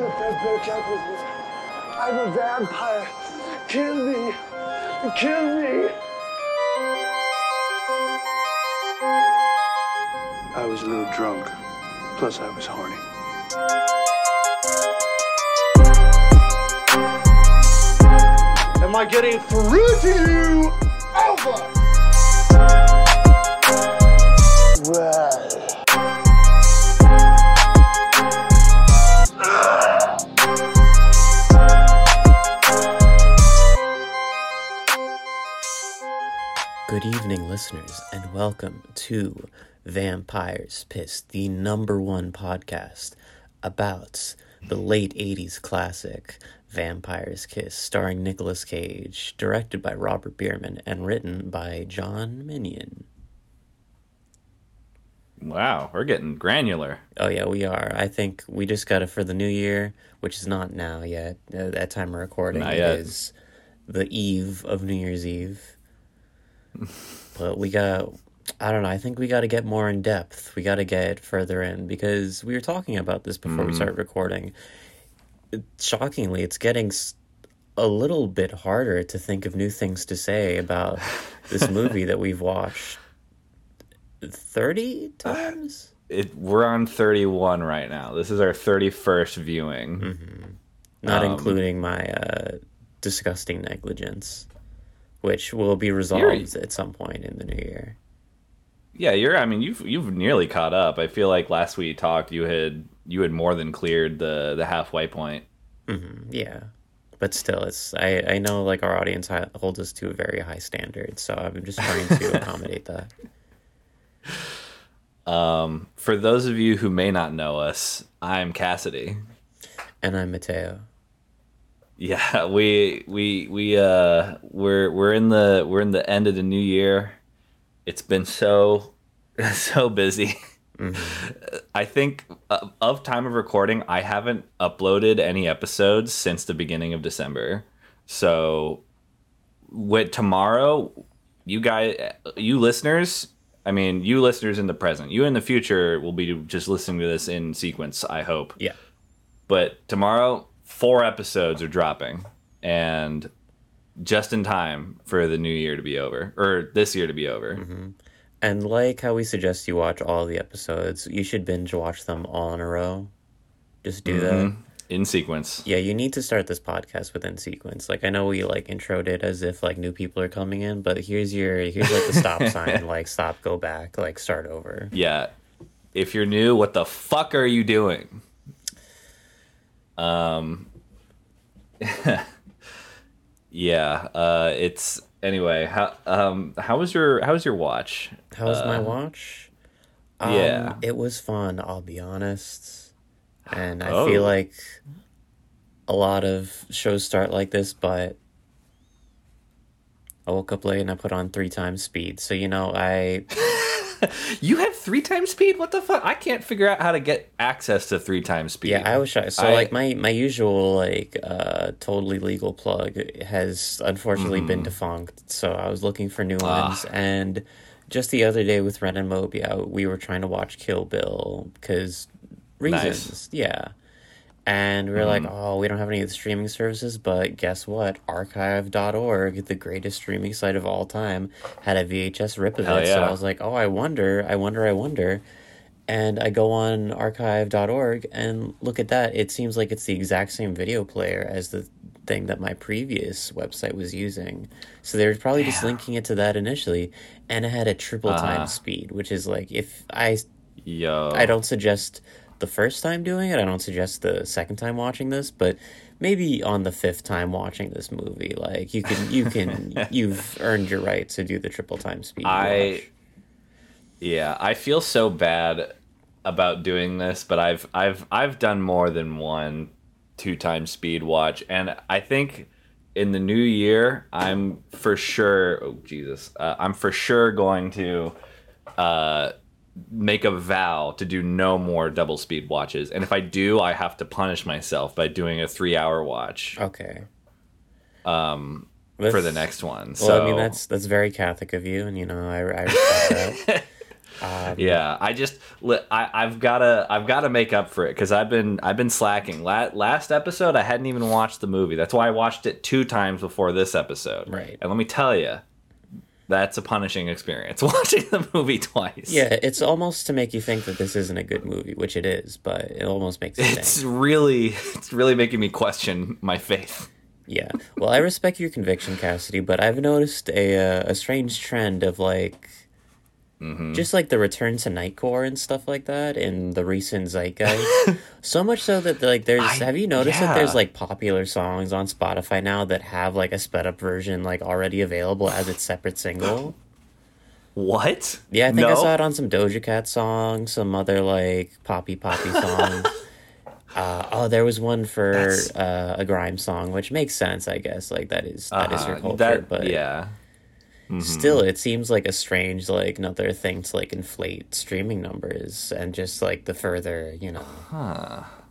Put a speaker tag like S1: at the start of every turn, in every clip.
S1: broke with me. I'm a vampire. Kill me. Kill me. I was a little drunk. Plus, I was horny. Am I getting through to you? Well.
S2: Good evening, listeners, and welcome to Vampires Piss, the number one podcast about the late 80s classic Vampire's Kiss, starring Nicolas Cage, directed by Robert Bierman, and written by John Minion.
S3: Wow, we're getting granular.
S2: Oh, yeah, we are. I think we just got it for the new year, which is not now yet. Uh, that time of recording
S3: Not yet.
S2: is the eve of New Year's Eve. But we got, I don't know, I think we got to get more in depth. We got to get further in because we were talking about this before we
S3: Mm-hmm.
S2: started recording. It- shockingly, it's getting a little bit harder to think of new things to say about this movie that we've watched 30 times?
S3: It, we're on 31 right now. This is our 31st viewing.
S2: not
S3: Um,
S2: including my uh, disgusting negligence, which will be resolved at some point in the new year.
S3: Yeah, you're I mean, you've you've nearly caught up. I feel like last we talked you had you had more than cleared the the halfway point.
S2: Yeah, but still, it's I I know like our audience holds us to a very high standard, so I'm just trying to accommodate that.
S3: Um, For those of you who may not know us, I'm Cassidy.
S2: And I'm Mateo.
S3: Yeah, we we we uh we're we're in the we're in the end of the new year. It's been so so busy. I think uh, of time of recording, I haven't uploaded any episodes since the beginning of December. So with tomorrow, you guys you listeners, I mean, you listeners in the present, you in the future will be just listening to this in sequence, I hope
S2: Yeah,
S3: but tomorrow four episodes are dropping and just in time for the new year to be over or this year to be over mm-hmm.
S2: and like how we suggest you watch all the episodes, you should binge watch them all in a row. Just do that. Mm-hmm.
S3: in sequence
S2: Yeah, you need to start this podcast within sequence. Like I know we like introed it as if like new people are coming in, but here's your here's like the stop sign, like stop, go back, like start over.
S3: yeah if you're new what the fuck are you doing um yeah uh it's anyway how um how was your how was your watch
S2: How was my watch? Um,
S3: yeah.
S2: it was fun. I'll be honest, and I
S3: Oh.
S2: feel like a lot of shows start like this, but I woke up late and I put on three times speed. So you know, I
S3: you have three times speed what the fuck i can't figure out how to get access to three times speed
S2: Yeah, I was shy. So
S3: I-
S2: like my my usual like uh totally legal plug has unfortunately been
S3: Mm-hmm.
S2: defunct. So I was looking for new
S3: Ah.
S2: ones and just the other day with Ren and Moby, I, we were trying to watch Kill Bill because reasons. Yeah. And we are
S3: Mm-hmm.
S2: like, oh, we don't have any of the streaming services, but guess what? Archive.org, the greatest streaming site of all time, had a VHS rip of
S3: Hell
S2: it. So. I was like, oh, I wonder, I wonder, I wonder and I go on archive.org and look at that. It seems like it's the exact same video player as the thing that my previous website was using. So they were probably just linking it to that initially, and it had a triple time
S3: Uh-huh.
S2: speed, which is like if I
S3: yo
S2: I don't suggest the first time doing it. I don't suggest the second time watching this, but maybe on the fifth time watching this movie, like you can you can you've earned your right to do the triple time speed.
S3: I
S2: watch.
S3: yeah, I feel so bad about doing this, but I've I've I've done more than one two time speed watch, and I think in the new year I'm for sure. Oh Jesus, uh, I'm for sure going to uh, make a vow to do no more double speed watches, and if I do, I have to punish myself by doing a three hour watch
S2: okay.
S3: um, for the next one.
S2: Well,
S3: so
S2: I mean that's that's very Catholic of you, and you know I, I respect that. Um,
S3: yeah, I just I, I've gotta I've gotta make up for it because I've been I've been slacking. La- last episode I hadn't even watched the movie. That's why I watched it two times before this episode.
S2: Right.
S3: And let me tell you, that's a punishing experience watching the movie twice.
S2: Yeah, it's almost to make you think that this isn't a good movie, which it is, but it almost makes you
S3: It's
S2: think.
S3: really it's really making me question my faith.
S2: Yeah. Well, I respect your conviction, Cassidy, but I've noticed a uh, a strange trend of like
S3: Mm-hmm.
S2: just like the return to Nightcore and stuff like that in the recent zeitgeist. so much so that like there's
S3: I-
S2: have you noticed that there's like popular songs on Spotify now that have like a sped up version like already available as its separate single?
S3: What?
S2: Yeah, I think I saw it on some Doja Cat songs, some other like poppy poppy songs. uh, oh, there was one for uh, a grime song, which makes sense, I guess. Like that is that is your
S3: Uh,
S2: culture,
S3: that-
S2: but
S3: yeah.
S2: Still, it seems like a strange like another thing to like inflate streaming numbers and just like the further you know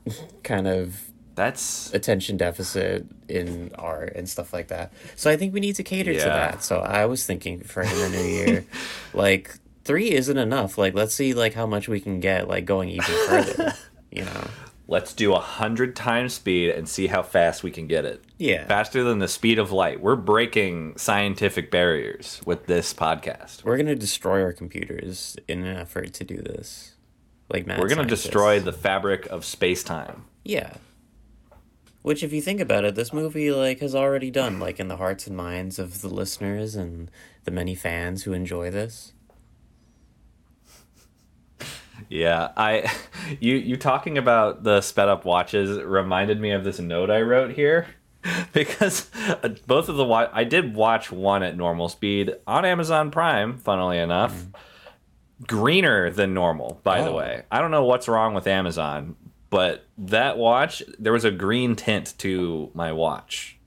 S2: kind of
S3: That's
S2: attention deficit in art and stuff like that. So I think we need to cater to that. So I was thinking for in the new year, like three isn't enough. Like let's see like how much we can get like going even further. you know?
S3: Let's do a hundred times speed and see how fast we can get it.
S2: Yeah.
S3: Faster than the speed of light. We're breaking scientific barriers with this podcast.
S2: We're gonna destroy our computers in an effort to do this. Like
S3: We're gonna
S2: scientists.
S3: destroy the fabric of space time.
S2: Yeah. Which, if you think about it, this movie like has already done like in the hearts and minds of the listeners and the many fans who enjoy this.
S3: Yeah, I you you talking about the sped up watches reminded me of this note I wrote here because uh, both of the wa- I did watch one at normal speed on Amazon Prime, funnily enough. Greener than normal, by the
S2: Oh.
S3: way. I don't know what's wrong with Amazon, but that watch there was a green tint to my watch.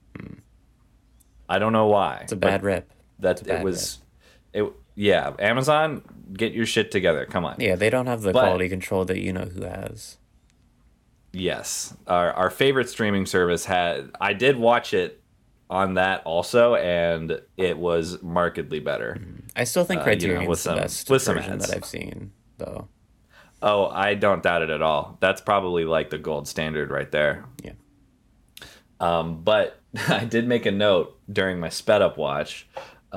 S3: I don't know why.
S2: It's a bad rep.
S3: that
S2: bad
S3: it was it yeah, Amazon get your shit together. Come on.
S2: Yeah, they don't have the
S3: But-
S2: quality control that you know who has.
S3: Yes, our our favorite streaming service had. I did watch it on that also, and it was markedly better.
S2: I still think
S3: Uh, you know, with
S2: the
S3: some-
S2: best
S3: with some ads.
S2: that I've seen, though.
S3: Oh, I don't doubt it at all. That's probably like the gold standard right there.
S2: Yeah.
S3: Um, but I did make a note during my sped up watch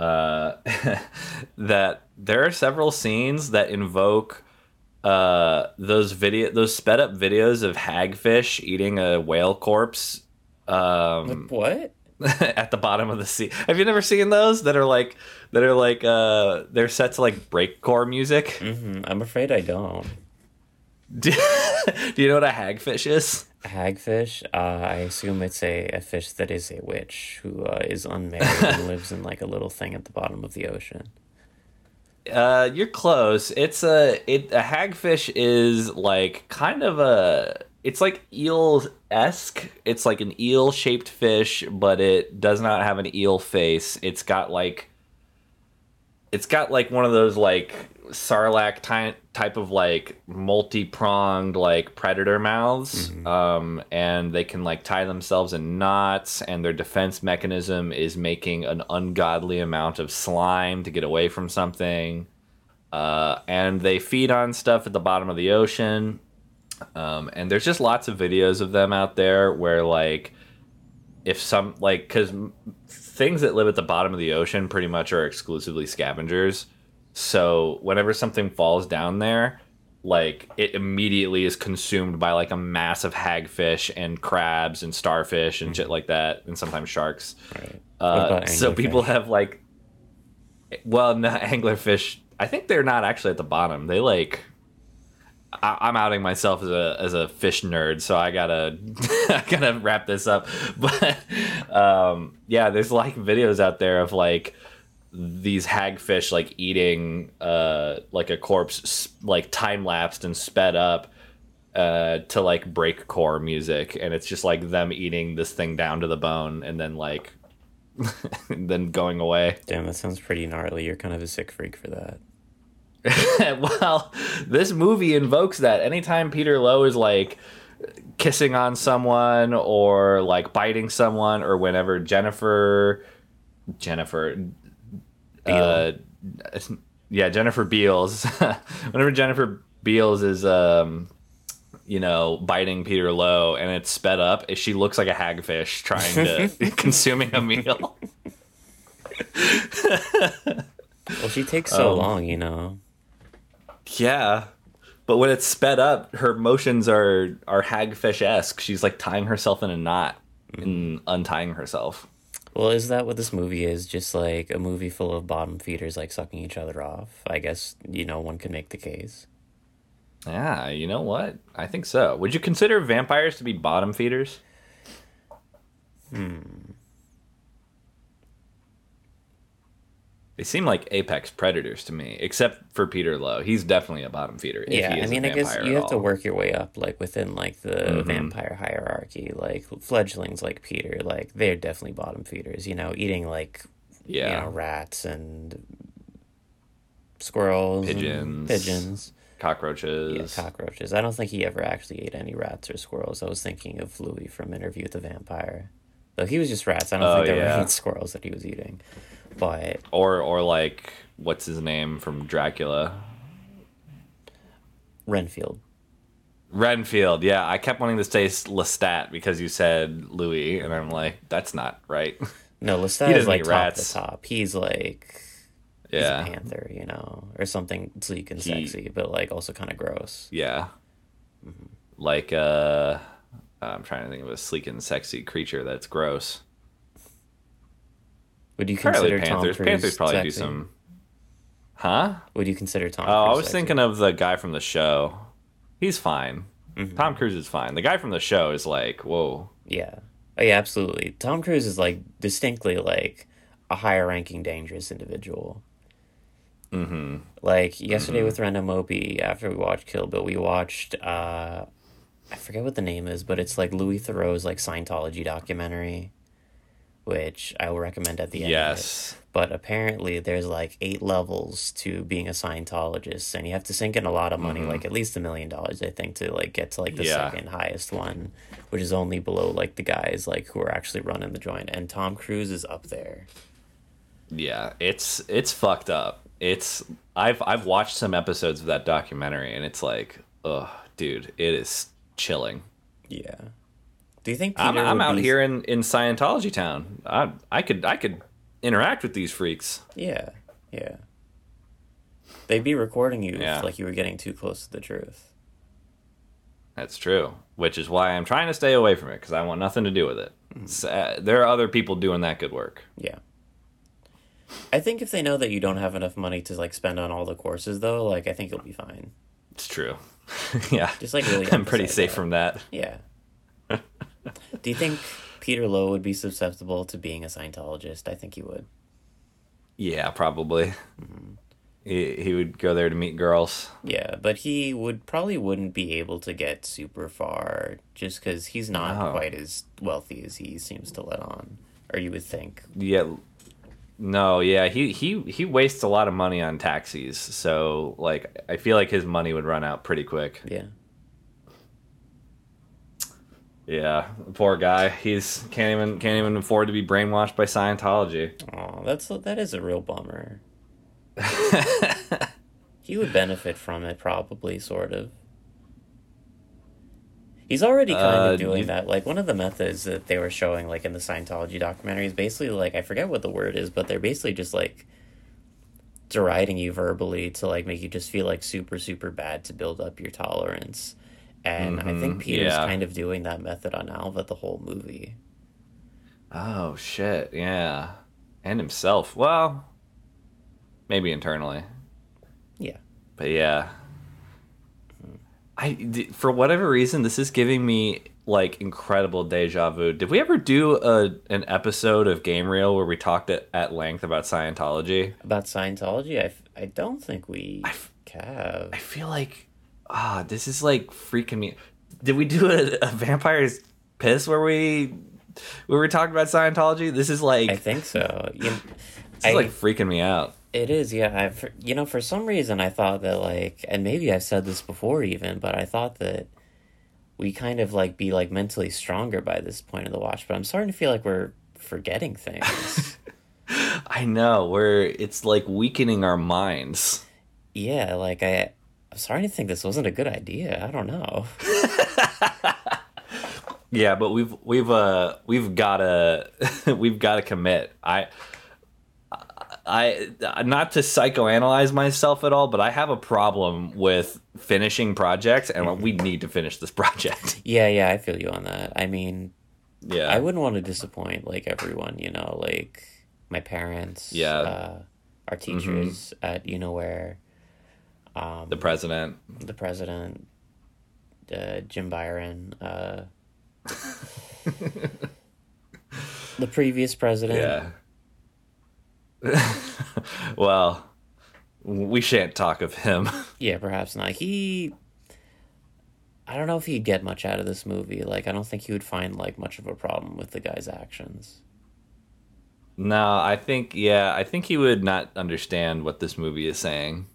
S3: uh, that there are several scenes that invoke uh, those video those sped up videos of hagfish eating a whale corpse. Um,
S2: What?
S3: at the bottom of the sea. Have you never seen those that are like that are like uh they're set to like breakcore music?
S2: hmm I'm afraid I don't.
S3: Do, do you know what a hagfish is?
S2: Hagfish, uh, I assume it's a, a fish that is a witch who uh, is unmarried and lives in like a little thing at the bottom of the ocean.
S3: Uh, you're close. It's a it a hagfish is like kind of a it's like eel esque. It's like an eel shaped fish, but it does not have an eel face. It's got like it's got like one of those like sarlacc ty- type of like multi-pronged like predator mouths um and they can like tie themselves in knots and their defense mechanism is making an ungodly amount of slime to get away from something uh and they feed on stuff at the bottom of the ocean um and there's just lots of videos of them out there where like if some like because things that live at the bottom of the ocean pretty much are exclusively scavengers so whenever something falls down there like it immediately is consumed by like a massive hagfish and crabs and starfish and shit like that and sometimes sharks
S2: Right.
S3: Uh, so people have like well no anglerfish i think they're not actually at the bottom they like I, I'm outing myself as a as a fish nerd, so I gotta I gotta wrap this up. But um, yeah, there's like videos out there of like these hagfish like eating uh like a corpse like time lapsed and sped up uh to like break core music and it's just like them eating this thing down to the bone and then like and then going away
S2: Damn, that sounds pretty gnarly. You're kind of a sick freak for that.
S3: well, this movie invokes that. Anytime Peter Loew is like kissing on someone or like biting someone, or whenever Jennifer, Jennifer, uh, yeah, Jennifer Beals. Whenever Jennifer Beals is, um, you know, biting Peter Loew and it's sped up, she looks like a hagfish trying to consuming a meal.
S2: Well, she takes so
S3: Um,
S2: long, you know.
S3: Yeah. But when it's sped up, her motions are are hagfish esque. She's like tying herself in a knot and untying herself.
S2: Well, is that what this movie is? Just like a movie full of bottom feeders like sucking each other off? I guess, you know, one could make the case.
S3: Yeah, you know what? I think so. Would you consider vampires to be bottom feeders? Hmm. They seem like apex predators to me, except for Peter Loew. He's definitely a bottom feeder. if
S2: yeah,
S3: he
S2: I mean, I guess you have to work your way up, like within like the
S3: Mm-hmm.
S2: vampire hierarchy. Like fledglings, like Peter, like they're definitely bottom feeders. You know, eating like
S3: Yeah,
S2: you know rats and squirrels,
S3: Pigeons.
S2: pigeons, yeah,
S3: cockroaches.
S2: cockroaches. I don't think he ever actually ate any rats or squirrels. I was thinking of Louis from Interview with the Vampire, though he was just rats. I don't
S3: Oh,
S2: think there were
S3: yeah.
S2: any squirrels that he was eating. But
S3: or or like what's his name from Dracula?
S2: Renfield,
S3: Renfield. Yeah, I kept wanting to say Lestat because you said Louis, and I'm like, that's not right.
S2: no, Lestat
S3: He
S2: is
S3: doesn't
S2: like top
S3: rats.
S2: the top. He's like he's a panther, you know, or something sleek and
S3: He-
S2: sexy, but like also kind of gross.
S3: yeah. Like uh, I'm trying to think of a sleek and sexy creature that's gross.
S2: Would you
S3: Probably
S2: consider Tom
S3: Panthers.
S2: Cruise
S3: Panthers probably do some. Huh?
S2: Would you consider Tom?
S3: Oh, I was thinking of the guy from the show. He's fine.
S2: Mm-hmm.
S3: Tom Cruise is fine. The guy from the show is like, whoa.
S2: Yeah. Oh, yeah, absolutely. Tom Cruise is like distinctly like a higher ranking dangerous individual. Mm-hmm. Like yesterday with Random Mopi, after we watched Kill Bill, we watched uh I forget what the name is, but it's like Louis Theroux's like Scientology documentary, which I will recommend at the end.
S3: Yes.
S2: But apparently there's like eight levels to being a Scientologist and you have to sink in a lot of money, like at least a million dollars, I think, to like get to like the
S3: Mm-hmm. Yeah.
S2: second highest one, which is only below like the guys like who are actually running the joint. And Tom Cruise is up there.
S3: Yeah, it's it's fucked up. It's I've I've watched some episodes of that documentary and it's like, ugh, dude, it is chilling.
S2: Yeah. Do you think Peter
S3: I'm I'm out
S2: be-
S3: here in in Scientology town. I I could I could interact with these freaks.
S2: Yeah, yeah. They'd be recording you
S3: Yeah.
S2: if like you were getting too close to the truth.
S3: That's true. Which is why I'm trying to stay away from it because I want nothing to do with it. It's, uh, there are other people doing that good work.
S2: Yeah. I think if they know that you don't have enough money to like spend on all the courses though, like I think you'll be fine.
S3: It's true. yeah.
S2: Just like really
S3: I'm pretty safe
S2: that.
S3: from that.
S2: Yeah. Do you think Peter Loew would be susceptible to being a Scientologist? I think he would.
S3: Yeah, probably. He, he would go there to meet girls.
S2: Yeah, but he would probably wouldn't be able to get super far just because he's not
S3: Oh.
S2: quite as wealthy as he seems to let on, or you would think.
S3: Yeah. No, yeah, he he he wastes a lot of money on taxis. So like I feel like his money would run out pretty quick.
S2: Yeah.
S3: Yeah, poor guy. He's can't even can't even afford to be brainwashed by Scientology.
S2: Oh, that's that is a real bummer. he would benefit from it, probably, sort of. He's already kind
S3: Uh,
S2: of doing
S3: you-
S2: that. Like one of the methods that they were showing, like in the Scientology documentary, is basically like I forget what the word is, but they're basically just like deriding you verbally to like make you just feel like super super bad to build up your tolerance. And I think
S3: Mhm,
S2: Peter's
S3: yeah.
S2: kind of doing that method on Alva the whole movie.
S3: Oh shit, yeah. And himself. Well, maybe internally.
S2: Yeah.
S3: But yeah. I for whatever reason this is giving me like incredible deja vu. Did we ever do a an episode of Game Reel where we talked at, at length about Scientology?
S2: About Scientology, I, f- I don't think we
S3: f-
S2: have.
S3: I feel like ah, this is like freaking me. Did we do a, a vampire's piss where we where we talked about Scientology? This is like
S2: I think so. You,
S3: this
S2: I,
S3: is like freaking me out.
S2: it is, yeah. I, you know, for some reason, I thought that like, and maybe I've said this before even, but I thought that we kind of like be like mentally stronger by this point of the watch. But I'm starting to feel like we're forgetting things.
S3: I know. We're it's like weakening our minds.
S2: Yeah, like I, I'm starting to think this wasn't a good idea. I don't know.
S3: Yeah, but we've we've uh we've gotta we've gotta commit. I I not to psychoanalyze myself at all, but I have a problem with finishing projects, and we need to finish this project.
S2: Yeah, yeah, I feel you on that. I mean,
S3: Yeah,
S2: I wouldn't want to disappoint like everyone, you know, like my parents,
S3: Yeah.
S2: uh, our teachers at you know where,
S3: the president.
S2: the president, uh, Joe Biden, uh, the previous president.
S3: Yeah. well, we shan't talk of him.
S2: Yeah, perhaps not. He, I don't know if he'd get much out of this movie. Like, I don't think he would find like much of a problem with the guy's actions.
S3: no, I think yeah, I think he would not understand what this movie is saying.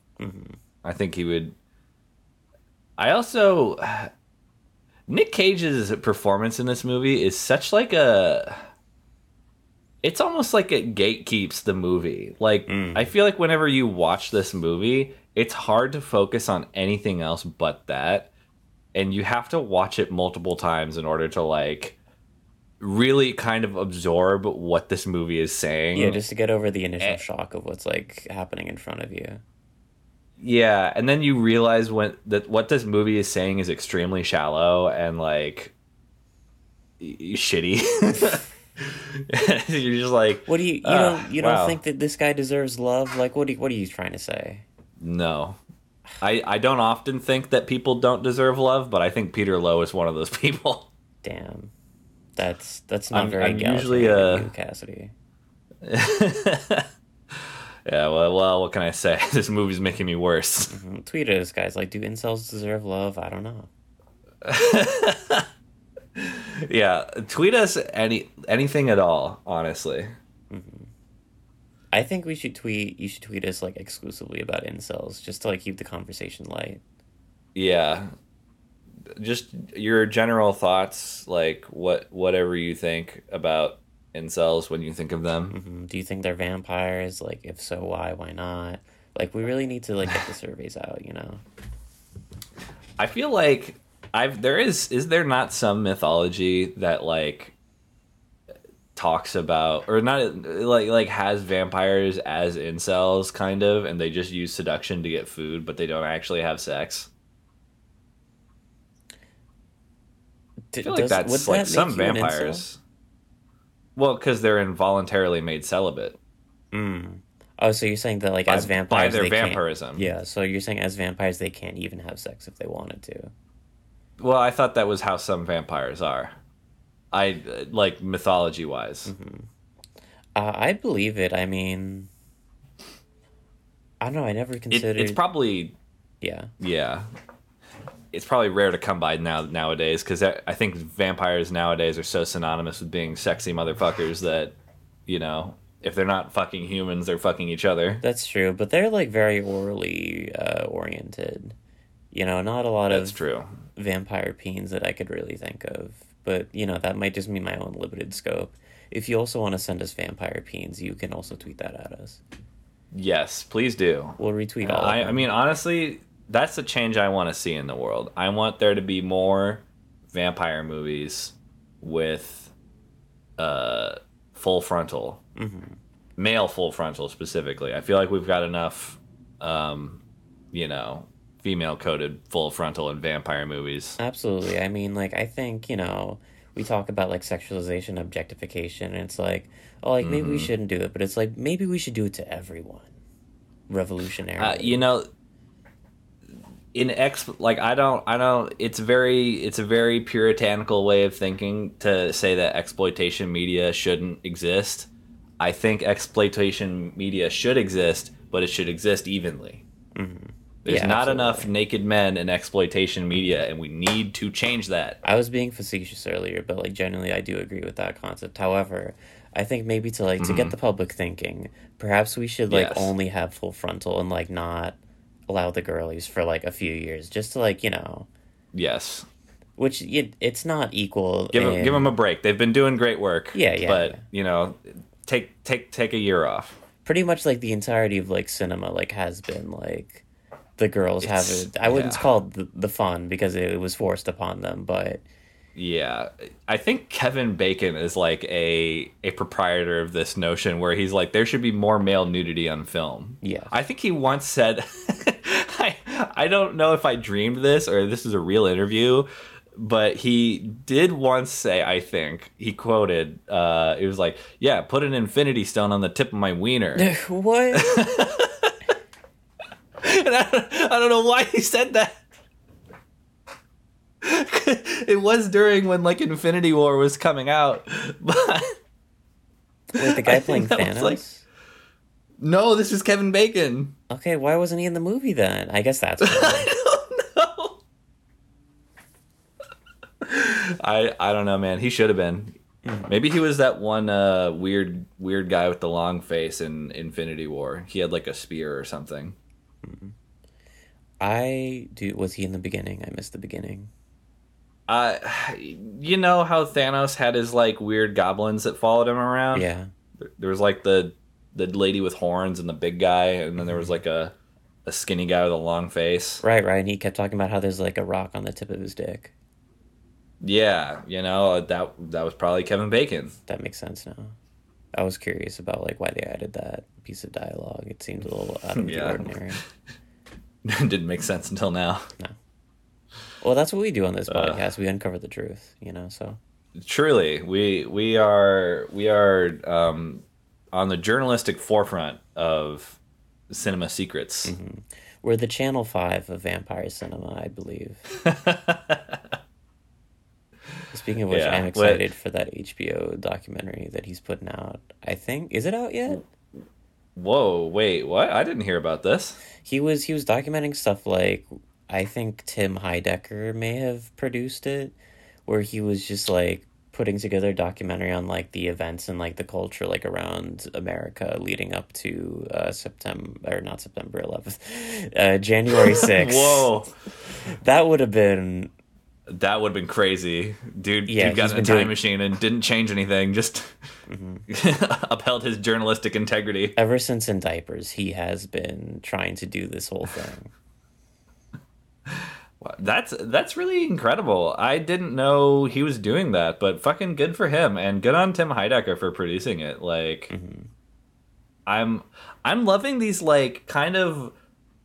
S3: I think he would. I also Nick Cage's performance in this movie is such like a. It's almost like it gatekeeps the movie. Like I feel like whenever you watch this movie, it's hard to focus on anything else but that, and you have to watch it multiple times in order to like really kind of absorb what this movie is saying.
S2: Yeah, just to get over the initial
S3: Eh.
S2: shock of what's like happening in front of you.
S3: Yeah, and then you realize when that what this movie is saying is extremely shallow and like y- shitty. You're just like,
S2: What do you you
S3: Ah,
S2: don't you
S3: wow.
S2: don't think that this guy deserves love? Like, what do what are you trying to say?
S3: no. I I don't often think that people don't deserve love, but I think Peter Loew is one of those people.
S2: Damn, that's that's not
S3: I'm-
S2: very
S3: I'm usually,
S2: a
S3: uh,
S2: Cassidy.
S3: Yeah, well, well, what can I say? This movie's making me worse.
S2: Mm, Tweet at us, guys. Like, do incels deserve love? I don't know.
S3: yeah, tweet us any anything at all, honestly.
S2: I think we should tweet. You should tweet us like exclusively about incels, just to like keep the conversation light.
S3: Yeah. Just your general thoughts, like what whatever you think about incels when you think of them.
S2: Mhm. Do you think they're vampires? Like, if so, why? Why not? Like, we really need to like get the surveys out. You know.
S3: I feel like I've there is is there not some mythology that like talks about or not like like has vampires as incels kind of and they just use seduction to get food but they don't actually have sex.
S2: D-
S3: I feel like
S2: does-
S3: that's like
S2: that
S3: some vampires. Well, because they're involuntarily made celibate.
S2: Mm. Oh, so you're saying that like
S3: By-
S2: as
S3: by
S2: vampires
S3: their
S2: they can't-
S3: vampirism.
S2: Yeah, so you're saying as vampires they can't even have sex if they wanted to.
S3: Well, I thought that was how some vampires are. I like mythology wise.
S2: Uh, I believe it. I mean, I don't know. I never
S3: It,
S2: considered.
S3: it's probably
S2: yeah.
S3: yeah. It's probably rare to come by now nowadays because I I think vampires nowadays are so synonymous with being sexy motherfuckers that you know if they're not fucking humans, they're fucking each other.
S2: That's true, but they're like very orally uh, oriented. You know, not a lot
S3: That's
S2: of
S3: true.
S2: vampire peens that I could really think of. But you know, that might just be my own limited scope. If you also want to send us vampire peens, you can also tweet that at us.
S3: Yes, please do.
S2: We'll retweet all.
S3: I, I mean, honestly, that's the change I want to see in the world. I want there to be more vampire movies with uh, full frontal, male full frontal specifically. I feel like we've got enough, um, you know, female coded full frontal in vampire movies.
S2: Absolutely. I mean, like, I think, you know, we talk about like sexualization, objectification, and it's like, oh, like maybe
S3: Mm-hmm.
S2: we shouldn't do it, but it's like maybe we should do it to everyone. Revolutionary.
S3: Uh, you know, in ex like I don't I don't it's very it's a very puritanical way of thinking to say that exploitation media shouldn't exist. I think exploitation media should exist, but it should exist evenly. There's
S2: Mm-hmm. Yeah,
S3: not
S2: absolutely.
S3: enough naked men in exploitation media, and we need to change that.
S2: I was being facetious earlier, but like generally, I do agree with that concept. However, I think maybe to like to get the public thinking, perhaps we should like
S3: Mm-hmm. Yes.
S2: only have full frontal and like not allow the girlies for like a few years, just to like you know,
S3: Yes,
S2: which it, it's not equal.
S3: give them, give them a break. They've been doing great work.
S2: Yeah, yeah,
S3: But
S2: yeah.
S3: you know, take take take a year off.
S2: Pretty much like the entirety of like cinema like has been like the girls have it. I wouldn't
S3: yeah.
S2: call it the, the fun because it, was forced upon them, but
S3: Yeah, I think Kevin Bacon is like a a proprietor of this notion where he's like there should be more male nudity on film.
S2: Yeah.
S3: I think he once said, I don't know if I dreamed this or this is a real interview, but he did once say I think he quoted uh it was like yeah put an infinity stone on the tip of my wiener.
S2: what?
S3: And I, don't- I don't know why he said that. it was during when like Infinity War was coming out, but
S2: Wait, the guy
S3: I
S2: playing Thanos?
S3: like- no, this is Kevin Bacon.
S2: Okay, why wasn't he in the movie then? I guess that's why.
S3: I don't know. I I don't know, man. He should have been. Maybe he was that one uh, weird weird guy with the long face in Infinity War. He had like a spear or something.
S2: I do. Was he in the beginning? I missed the beginning.
S3: Uh, you know how Thanos had his like weird goblins that followed him around.
S2: Yeah.
S3: There was like the the lady with horns and the big guy, and then there was like a a skinny guy with a long face.
S2: Right, right. And he kept talking about how there's like a rock on the tip of his dick.
S3: Yeah, you know that that was probably Kevin Bacon.
S2: That makes sense now. I was curious about like why they added that piece of dialogue. It seemed a little out of the
S3: Yeah.
S2: ordinary.
S3: Didn't make sense until now. No.
S2: Well, that's what we do on
S3: Uh.
S2: this podcast. We uncover the truth, you know. So
S3: Truly, we we are we are um, on the journalistic forefront of cinema secrets. Mm-hmm.
S2: we're the Channel Five of vampire cinema, I believe. Speaking of which,
S3: Yeah,
S2: I'm
S3: but-
S2: excited for that HBO documentary that he's putting out. I think is it out yet?
S3: Whoa, wait, what? I didn't hear about this.
S2: He was he was documenting stuff like I think Tim Heidecker may have produced it, where he was just like putting together a documentary on like the events and like the culture like around America leading up to uh, September or not September eleventh, uh, January sixth.
S3: Whoa,
S2: that would have been
S3: that would have been crazy, dude.
S2: Yeah,
S3: dude got in a time
S2: doing-
S3: machine and didn't change anything. Just upheld his journalistic integrity.
S2: ever since in diapers. He has been trying to do this whole thing.
S3: That's that's really incredible. I didn't know he was doing that, but fucking good for him and good on Tim Heidecker for producing it. Like I'm I'm loving these like kind of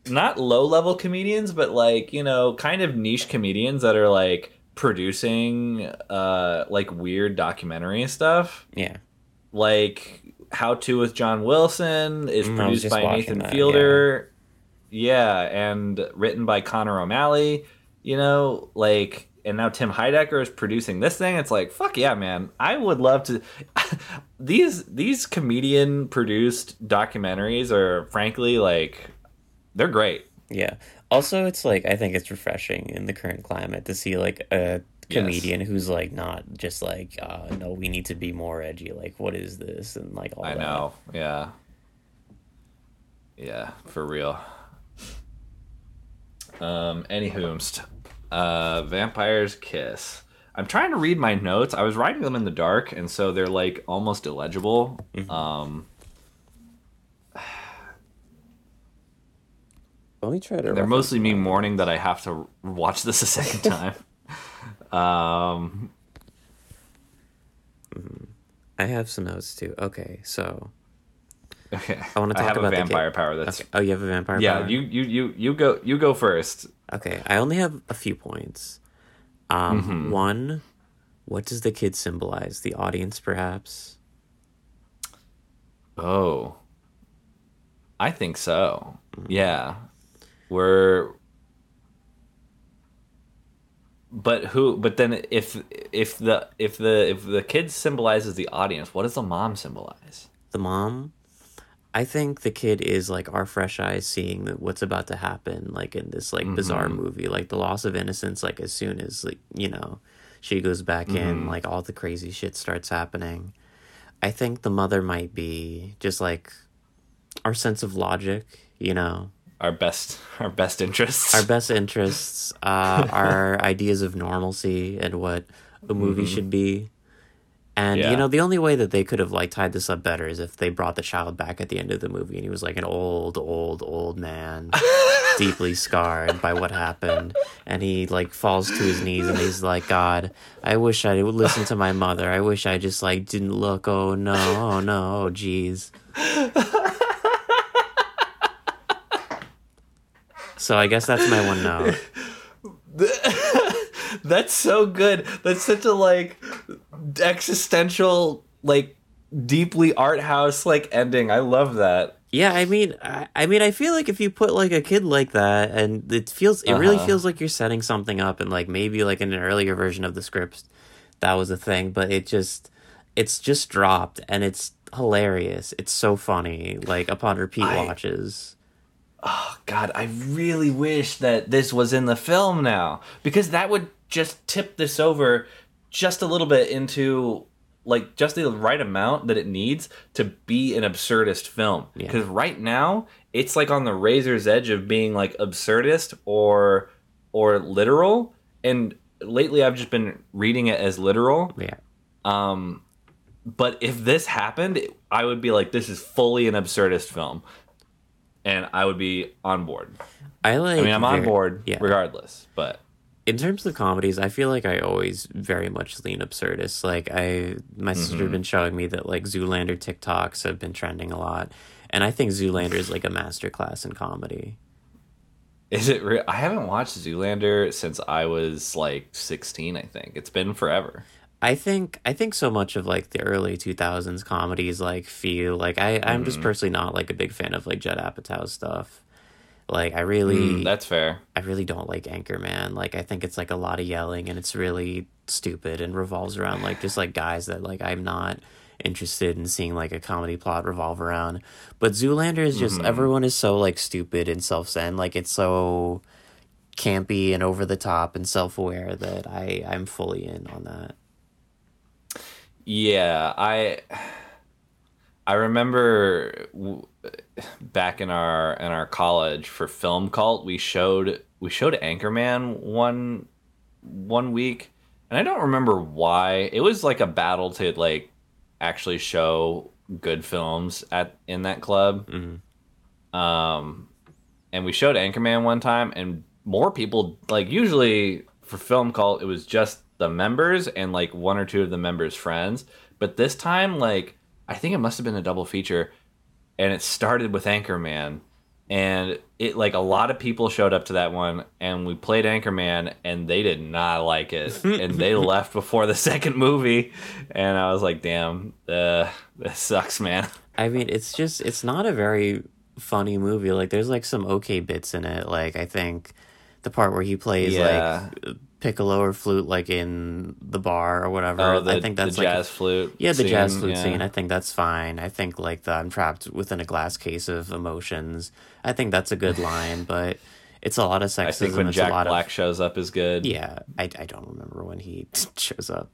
S3: not low level comedians, but like, you know, kind of niche comedians that are like producing uh like weird documentary stuff.
S2: Yeah,
S3: Like How to with John Wilson is
S2: Mm,
S3: produced by Nathan
S2: that,
S3: Fielder. Yeah, and written by Connor O'Malley. You know, like, and now Tim Heidecker is producing this thing. It's like, fuck yeah, man! I would love to. these these comedian produced documentaries are frankly like, they're great.
S2: yeah. Also, it's like I think it's refreshing in the current climate to see like a comedian who's like not just like uh no we need to be more edgy like what is this and like all
S3: I
S2: that.
S3: know. Yeah. Yeah, for real. Um, anywhoomst. Uh, Vampire's Kiss. I'm trying to read my notes. I was writing them in the dark, and so they're like almost illegible. Um,
S2: let me try to
S3: they're mostly me mourning that I have to watch this a second time. um,
S2: I have some notes too okay so
S3: okay.
S2: I wanna talk
S3: have
S2: about
S3: a vampire power. That's
S2: okay. oh you have a vampire
S3: yeah.
S2: power?
S3: You you you you go you go first.
S2: okay I only have a few points um
S3: Mm-hmm.
S2: one what does the kid symbolize the audience perhaps
S3: Oh. I think so. Yeah. We're But who but then if if the if the if the kid symbolizes the audience, what does the mom symbolize?
S2: the mom i think the kid is like our fresh eyes seeing that what's about to happen like in this like bizarre
S3: Mm-hmm.
S2: movie like the loss of innocence like as soon as like you know she goes back
S3: Mm-hmm.
S2: in like all the crazy shit starts happening i think the mother might be just like our sense of logic you know
S3: Our best our best interests.
S2: our best interests uh our ideas of normalcy and what a movie
S3: Mm-hmm.
S2: should be And
S3: Yeah.
S2: you know, the only way that they could have like tied this up better is if they brought the child back at the end of the movie and he was like an old, old, old man, deeply scarred by what happened, and he like falls to his knees and he's like, God, I wish I would listen to my mother. I wish I just like didn't look. Oh no, oh no, oh jeez. So I guess that's my one note.
S3: That's so good. That's such a like existential, like deeply art house like ending. I love that.
S2: Yeah, I mean, I, I mean, I feel like if you put like a kid like that, and it feels, it really
S3: Uh-huh.
S2: feels like you're setting something up, and like maybe like in an earlier version of the script, that was a thing, but it just, it's just dropped, and it's hilarious. It's so funny, like upon repeat
S3: I-
S2: watches.
S3: Oh God, I really wish that this was in the film now because that would just tip this over just a little bit into like just the right amount that it needs to be an absurdist film.
S2: Yeah.
S3: Because right now it's like on the razor's edge of being like absurdist or or literal. And lately I've just been reading it as literal.
S2: Yeah,
S3: Um, but if this happened, I would be like, this is fully an absurdist film, and I would be on board.
S2: I like.
S3: I mean, I'm on board
S2: Yeah,
S3: regardless. But
S2: in terms of comedies, I feel like I always very much lean absurdist. Like I, my sister
S3: Mm-hmm.
S2: has been showing me that like Zoolander TikToks have been trending a lot, and I think Zoolander is like a masterclass in comedy.
S3: is it? Re- I haven't watched Zoolander since I was like 16. I think it's been forever.
S2: I think I think so much of like the early two thousands comedies like feel like I I'm
S3: Mm-hmm.
S2: just personally not like a big fan of like Judd Apatow stuff. Like I really
S3: Mm, that's fair.
S2: I really don't like Anchorman. Like I think it's like a lot of yelling and it's really stupid and revolves around like just like guys that like I'm not interested in seeing like a comedy plot revolve around. But Zoolander is just
S3: Mm-hmm.
S2: everyone is so like stupid and self-centered. Like it's so campy and over the top and self-aware that I I'm fully in on that.
S3: Yeah, I I remember w- back in our in our college for film cult, we showed we showed Anchorman one one week, and I don't remember why. It was like a battle to like actually show good films at in that club. Um, and we showed Anchorman one time, and more people like usually for film cult it was just the members and like one or two of the members' friends. But this time, like I think it must have been a double feature, and it started with Anchorman, and it like a lot of people showed up to that one, and we played Anchorman, and they did not like it, and they left before the second movie, and I was like, damn, uh, this sucks, man.
S2: I mean, it's just it's not a very funny movie. Like there's like some okay bits in it. Like I think the part where he plays
S3: Yeah.
S2: like piccolo or flute like in the bar or whatever.
S3: Oh, the,
S2: I think that's
S3: the
S2: like
S3: jazz flute.
S2: yeah, the jazz flute
S3: yeah.
S2: scene. I think that's fine. I think like the I'm trapped within a glass case of emotions. I think that's a good line, but it's a lot of sexism.
S3: I think when
S2: it's
S3: Jack
S2: a lot
S3: Black
S2: of
S3: shows up is good.
S2: yeah. I I don't remember when he shows up.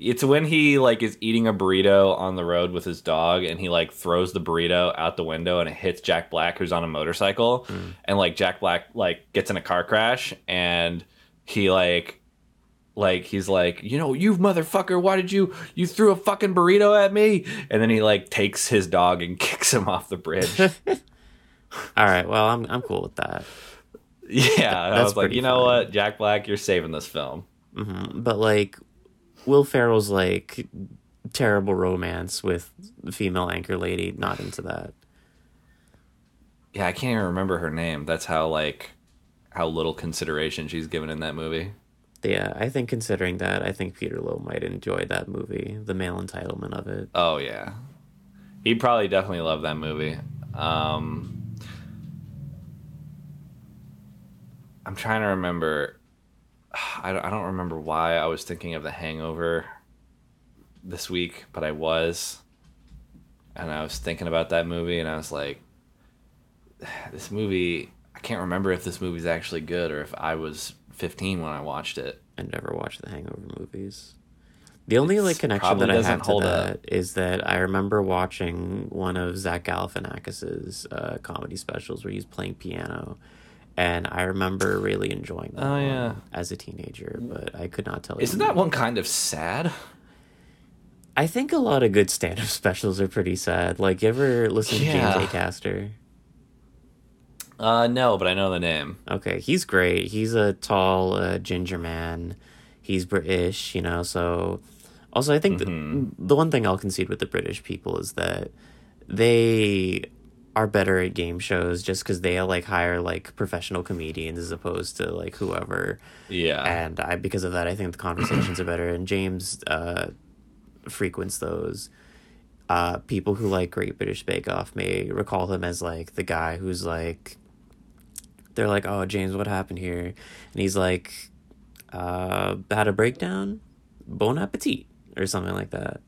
S3: It's when he like is eating a burrito on the road with his dog and he like throws the burrito out the window and it hits Jack Black who's on a motorcycle mm. and like Jack Black like gets in a car crash and he like like he's like, "You know, you motherfucker, why did you you threw a fucking burrito at me?" And then he like takes his dog and kicks him off the bridge.
S2: All right, well I'm I'm cool with that.
S3: yeah, I was like, "You know
S2: funny.
S3: what? Jack Black, you're saving this film."
S2: Mm-hmm, but like Will Ferrell's like terrible romance with female anchor lady, not into that.
S3: Yeah, I can't even remember her name. That's how like how little consideration she's given in that movie.
S2: Yeah, I think considering that, I think Peter Loew might enjoy that movie, the male entitlement of it.
S3: Oh yeah, he'd probably definitely love that movie. Um, I'm trying to remember. I don't, I don't remember why I was thinking of The Hangover this week, but I was, and I was thinking about that movie, and I was like, this movie. I can't remember if this movie's actually good or if I was 15 when I watched it.
S2: I never watched the Hangover movies. The only like connection that I have to
S3: hold
S2: that
S3: up.
S2: is that I remember watching one of Zach Galifianakis's uh, comedy specials where he's playing piano, and I remember really enjoying that
S3: Oh, yeah.
S2: as a teenager. But I could not tell. you
S3: Isn't that one kind of sad?
S2: I think a lot of good stand-up specials are pretty sad. Like, you ever listen to
S3: Yeah.
S2: James Acaster?
S3: Uh, no, but I know the name.
S2: Okay, he's great. He's a tall uh, ginger man. He's British, you know. So, also, I think
S3: Mm-hmm.
S2: the, the one thing I'll concede with the British people is that they are better at game shows just because they like hire like professional comedians as opposed to like whoever.
S3: Yeah.
S2: And I, because of that, I think the conversations are better. And James uh, frequents those. Uh, people who like Great British Bake Off may recall him as like the guy who's like, they're like, "Oh, James, what happened here?" And he's like, uh, "Had a breakdown, bon appetit," or something like that.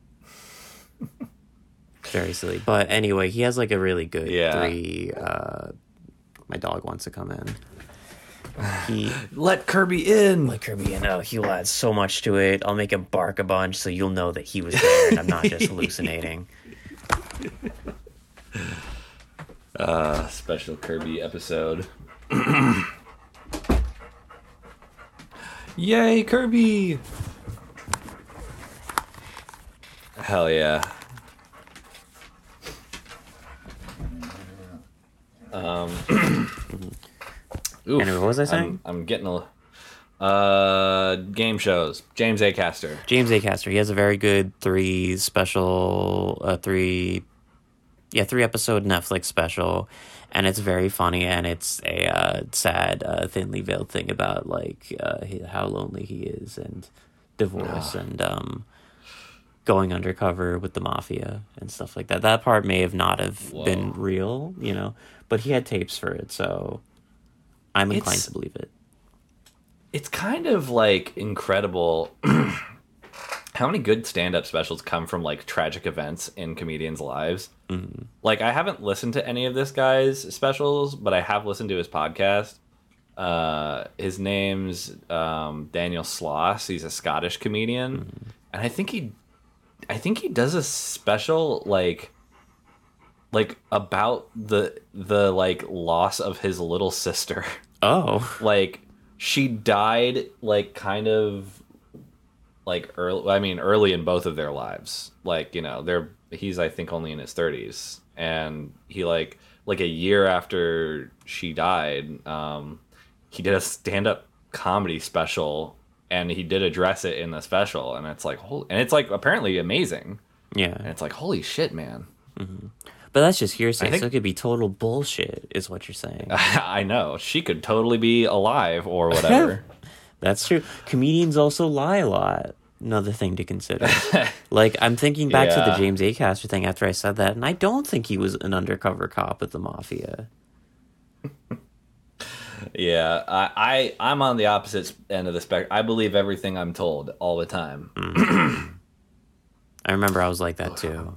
S2: Very silly, but anyway, he has like a really good
S3: Yeah.
S2: three. Uh, my dog wants to come in. He
S3: Let Kirby in.
S2: like Kirby, in. oh, he'll add so much to it. I'll make him bark a bunch, so you'll know that he was there, and I'm not just hallucinating.
S3: uh, special Kirby episode. Yay, Kirby! Hell yeah. Um. oof,
S2: Anyway, what was I saying?
S3: I'm, I'm getting a. Uh, game shows. James Acaster.
S2: James Acaster, he has a very good three special, uh, three, yeah, three episode Netflix special, and it's very funny and it's a uh, sad, uh, thinly veiled thing about like uh, how lonely he is and divorce and um, going undercover with the mafia and stuff like that. That part may have not have been real, you know, but he had tapes for it, so I'm inclined
S3: It's-
S2: to believe it.
S3: it's kind of like incredible how many good stand-up specials come from like tragic events in comedians lives? Like i haven't listened to any of this guy's specials but i have listened to his podcast. Uh his name's um daniel sloss. He's a scottish comedian. And i think he i think he does a special like like about the the like loss of his little sister.
S2: Oh,
S3: like she died like kind of like early i mean early in both of their lives. Like you know they're he's i think only in his 30s and he like like a year after she died um he did a stand-up comedy special and he did address it in the special. And it's like holy and it's like apparently amazing.
S2: Yeah.
S3: and it's like holy shit man.
S2: But that's just hearsay,
S3: think-
S2: so it could be total bullshit, is what you're saying.
S3: i know. She could totally be alive or whatever
S2: that's true. Comedians also lie a lot. Another thing to consider. like, I'm thinking back to the
S3: Yeah.
S2: James Acaster thing after I said that, and I don't think he was an undercover cop with the mafia.
S3: Yeah, I, I I'm on the opposite end of the spectrum. I believe everything I'm told all the time.
S2: I remember I was like that too.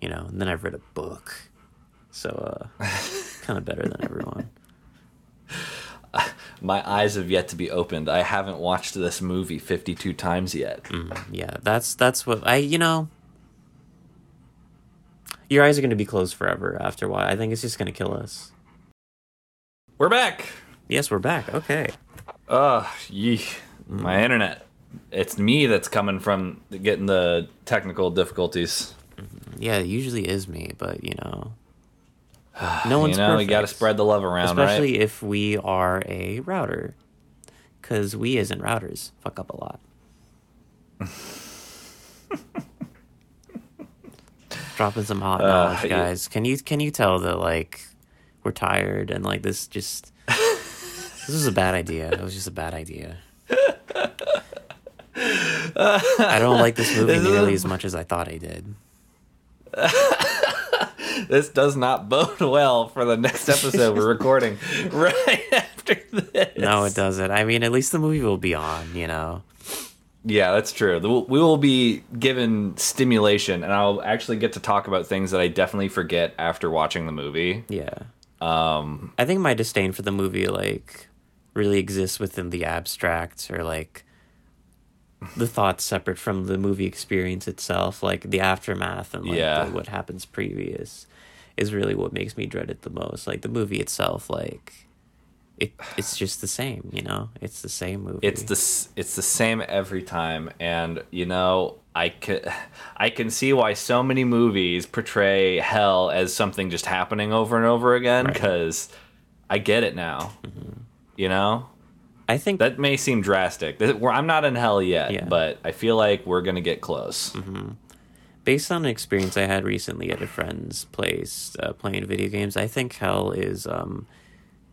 S2: You know, and then I've read a book. So, uh, kind of better than everyone.
S3: My eyes have yet to be opened. I haven't watched this movie 52 times yet.
S2: Mm, yeah, that's that's what I you know. Your eyes are going to be closed forever after a while. I think it's just going to kill us.
S3: We're back.
S2: Yes, we're back. Okay.
S3: Ugh, yee. My internet. It's me that's coming from getting the technical difficulties. Mm-hmm.
S2: Yeah, it usually is me, but you know, no one's
S3: you know,
S2: perfect.
S3: you got to spread the love around,
S2: especially
S3: right?
S2: if we are a router, because we isn't routers fuck up a lot. Dropping some hot
S3: Uh,
S2: knowledge,
S3: yeah.
S2: guys. Can you can you tell that like we're tired and like this just this is a bad idea. It was just a bad idea. I don't like this movie nearly as much as I thought I did.
S3: This does not bode well for the next episode we're recording right after this.
S2: No, it doesn't. I mean, at least the movie will be on, you know.
S3: Yeah, that's true. We will be given stimulation, and I'll actually get to talk about things that I definitely forget after watching the movie.
S2: Yeah. Um I think my disdain for the movie like really exists within the abstract or like the thoughts separate from the movie experience itself, like the aftermath and like
S3: Yeah.
S2: the, what happens previous is really what makes me dread it the most. Like the movie itself, like it it's just the same, you know? It's the same movie.
S3: It's the it's the same every time, and you know, I can I can see why so many movies portray hell as something just happening over and over again
S2: Right.
S3: because I get it now. Mm-hmm. You know,
S2: I think
S3: that may seem drastic. I'm not in hell yet,
S2: Yeah.
S3: but I feel like we're gonna get close.
S2: based on an experience I had recently at a friend's place uh, playing video games, I think hell is um,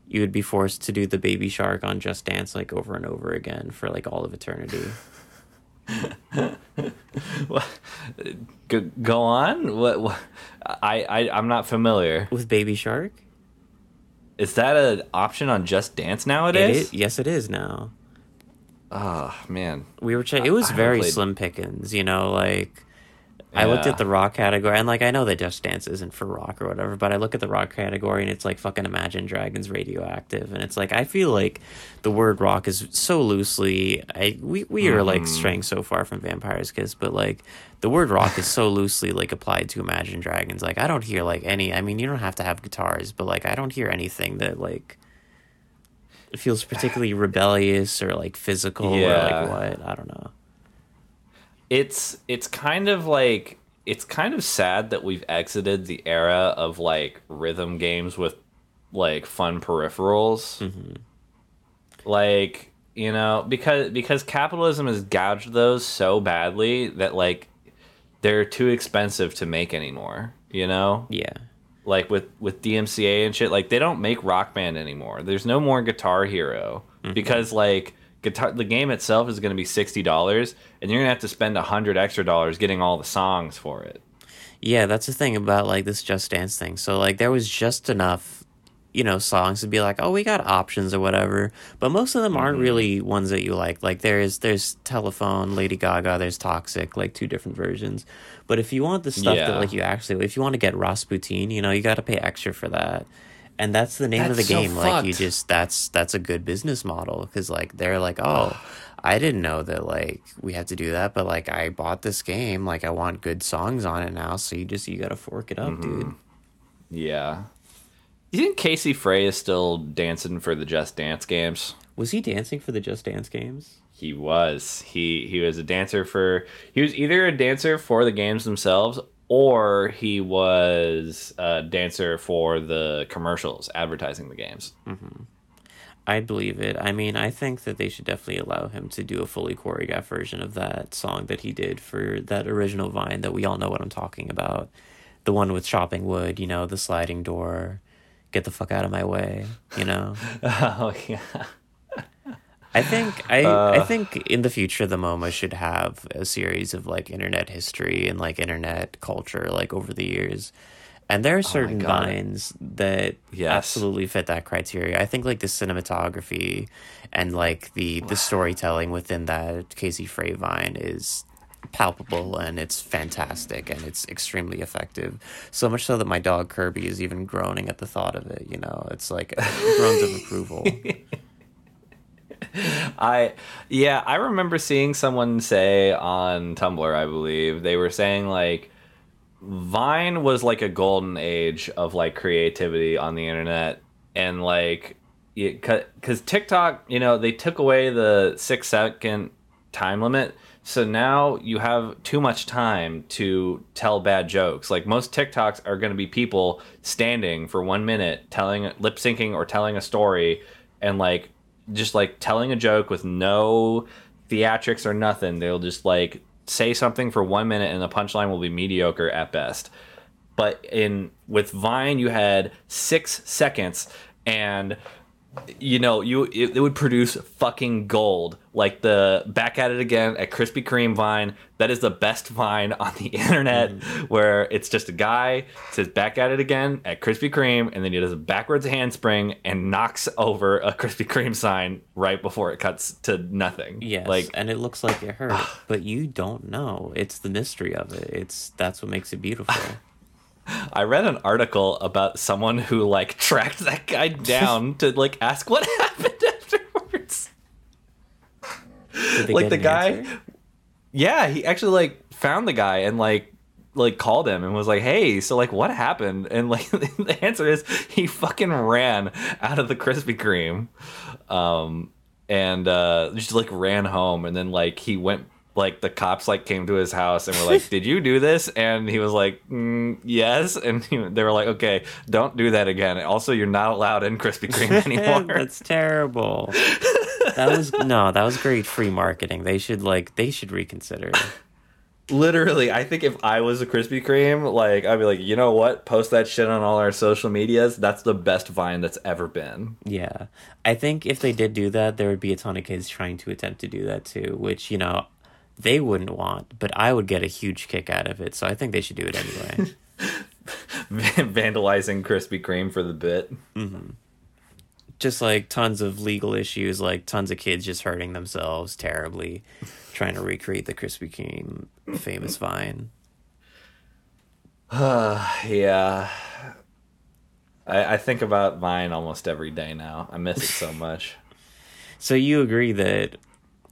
S2: you would be forced to do the baby shark on Just Dance like over and over again for like all of eternity.
S3: Go, go on. What, what? I, I I'm not familiar.
S2: With Baby Shark?
S3: Is that an option on Just Dance
S2: It
S3: nowadays?
S2: is, yes, it is now.
S3: Oh man.
S2: We were che- it was
S3: I
S2: very slim pickings, you know, like I looked at the rock category and like I know that Just Dance isn't for rock or whatever, but I look at the rock category and it's like fucking Imagine Dragons radioactive and it's like I feel like the word rock is so loosely I we, we are like
S3: Mm-hmm.
S2: straying so far from Vampire's Kiss, but like the word rock is so loosely like applied to Imagine Dragons. Like I don't hear like any I mean you don't have to have guitars, but like I don't hear anything that like feels particularly rebellious or like physical or like what. I don't know.
S3: It's it's kind of like it's kind of sad that we've exited the era of like rhythm games with like fun peripherals. Mm-hmm. Like you know because because capitalism has gouged those so badly that like they're too expensive to make anymore you know?
S2: Yeah.
S3: like with with DMCA and shit like they don't make rock band anymore. There's no more guitar hero mm-hmm. because like guitar the game itself is going to be $60 and you're going to have to spend a 100 extra dollars getting all the songs for it
S2: Yeah, that's the thing about like this Just Dance thing. So like there was just enough, you know, songs to be like, oh, we got options or whatever. But most of them aren't mm-hmm. really ones that you like. Like there's there's Telephone, Lady Gaga, there's Toxic, like two different versions. But if you want the stuff that like you actually, if you want to get Rasputin, you know, you got to pay extra for that. And that's the name of the
S3: That's so
S2: game. like you just that's that's a good business model because like they're like, oh, I didn't know that like we had to do that, but like I bought this game, like I want good songs on it now, so you just you gotta fork it up,
S3: Mm-hmm.
S2: dude.
S3: yeah you think Casey Frey is still dancing for the Just Dance games
S2: Was he dancing for the Just Dance games?
S3: He was. He he was a dancer for he was either a dancer for the games themselves or he was a dancer for the commercials advertising the games. Mm-hmm.
S2: I'd believe it. I mean, I think that they should definitely allow him to do a fully choreographed version of that song that he did for that original Vine that we all know what I'm talking about. The one with chopping wood, you know, the sliding door, get the fuck out of my way, you know.
S3: Oh yeah.
S2: I think I I uh, think in the future the MoMA should have a series of like internet history and like internet culture like over the years. And there are oh certain
S3: God.
S2: vines that
S3: Yes.
S2: absolutely fit that criteria. I think like the cinematography and like the the storytelling within that Casey Frey vine is palpable and it's fantastic and it's extremely effective. So much so that my dog Kirby is even groaning at the thought of it, you know. It's like groans of approval.
S3: I yeah, I remember seeing someone say on Tumblr, I believe, they were saying like Vine was like a golden age of like creativity on the internet and like because TikTok, you know, they took away the six second time limit. So now you have too much time to tell bad jokes. Like most TikToks are going to be people standing for one minute, telling, lip syncing or telling a story, and like just like telling a joke with no theatrics or nothing. They'll just like say something for one minute, and the punchline will be mediocre at best but in with Vine you had six seconds and you know you it, it would produce fucking gold like the back at it again at Krispy Kreme Vine that is the best Vine on the internet mm-hmm. where it's just a guy says back at it again at Krispy Kreme and then he does a backwards handspring and knocks over a Krispy Kreme sign right before it cuts to nothing
S2: Yes,
S3: like
S2: and it looks like it hurt, but you don't know. It's the mystery of it. It's that's what makes it beautiful.
S3: I read an article about someone who like tracked that guy down to like ask what happened afterwards. Like the
S2: an
S3: guy,
S2: answer?
S3: yeah, he actually like found the guy and like like called him and was like, "Hey, so like what happened?" And like the answer is he fucking ran out of the Krispy Kreme, um, and uh, just like ran home and then like he went like the cops like came to his house and were like, "Did you do this?" And he was like, mm, "Yes." And he, they were like, "Okay, don't do that again." Also, you're not allowed in Krispy Kreme anymore.
S2: That's terrible. That was no, that was great free marketing. They should like they should reconsider.
S3: Literally, I think if I was a Krispy Kreme, like I'd be like, you know what? Post that shit on all our social medias. That's the best Vine that's ever been.
S2: Yeah. I think if they did do that, there would be a ton of kids trying to attempt to do that too, which, you know, they wouldn't want, but I would get a huge kick out of it. So I think they should do it anyway.
S3: Vandalizing Krispy Kreme for the bit. Mm-hmm.
S2: just like tons of legal issues, like tons of kids just hurting themselves terribly, trying to recreate the Krispy Kreme famous Vine.
S3: Yeah. I, I think about Vine almost every day now. I miss it so much.
S2: So you agree that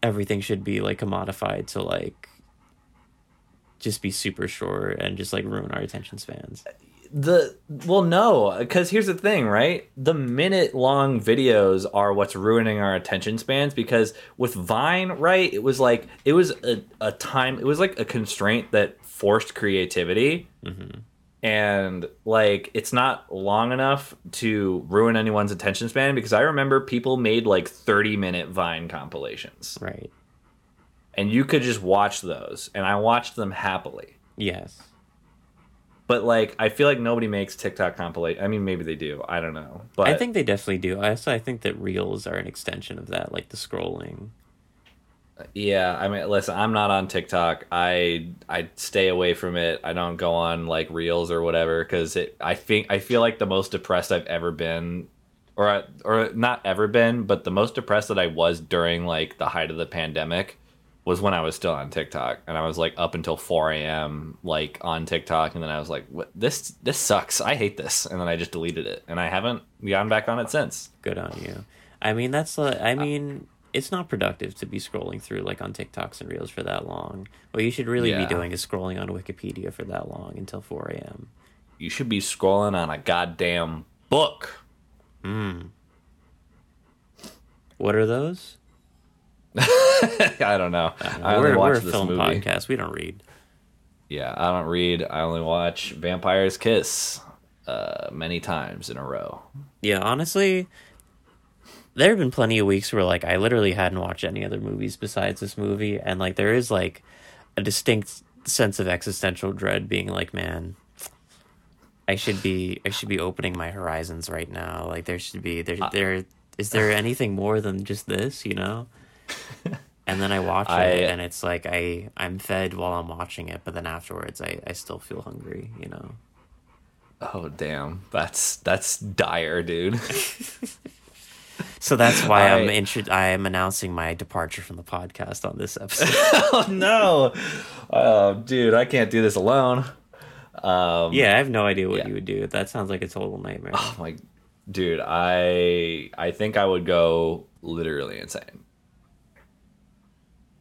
S2: everything should be like commodified to like just be super short and just like ruin our attention spans.
S3: the well no because here's the thing right? The minute long videos are what's ruining our attention spans because with vine right it was like it was a, a time it was like a constraint that forced creativity mm-hmm. And like it's not long enough to ruin anyone's attention span because i remember people made like 30 minute vine compilations
S2: Right.
S3: and you could just watch those and i watched them happily
S2: Yes.
S3: but like i feel like nobody makes tiktok compilation i mean maybe they do i don't know but
S2: I think they definitely do. I also I think that reels are an extension of that, like the scrolling.
S3: Yeah, I mean, listen, I'm not on TikTok. I I stay away from it. I don't go on like Reels or whatever because it. I think I feel like the most depressed I've ever been, or or not ever been, but the most depressed that I was during like the height of the pandemic was when I was still on TikTok, and I was like up until 4 a.m. like on TikTok, and then I was like, what, this this sucks. I hate this, and then I just deleted it, and I haven't gotten back on it since.
S2: Good on you. I mean, that's I mean, it's not productive to be scrolling through like on TikToks and Reels for that long. What you should really
S3: Yeah.
S2: be doing is scrolling on Wikipedia for that long until 4 a.m.
S3: You should be scrolling on a goddamn book. Hmm.
S2: What are those?
S3: I don't know. I
S2: we're we're
S3: watch
S2: a film
S3: movie.
S2: podcast. We don't read.
S3: Yeah, I don't read. I only watch Vampire's Kiss uh, many times in a row.
S2: Yeah, honestly, there have been plenty of weeks where like I literally hadn't watched any other movies besides this movie, and like there is like a distinct sense of existential dread, being like, man, I should be I should be opening my horizons right now. Like there should be there there is there anything more than just this, you know? And then I watch
S3: I-
S2: it, and it's like I I'm fed while I'm watching it, but then afterwards I I still feel hungry, you know.
S3: Oh damn, that's that's dire, dude.
S2: So that's why I, am
S3: I-
S2: intro- I am announcing my departure from the podcast on this episode.
S3: oh no, oh dude, I can't do this alone. Um,
S2: yeah, I have no idea what
S3: Yeah.
S2: you would do. That sounds like a total nightmare.
S3: Oh my, dude, I I think I would go literally insane.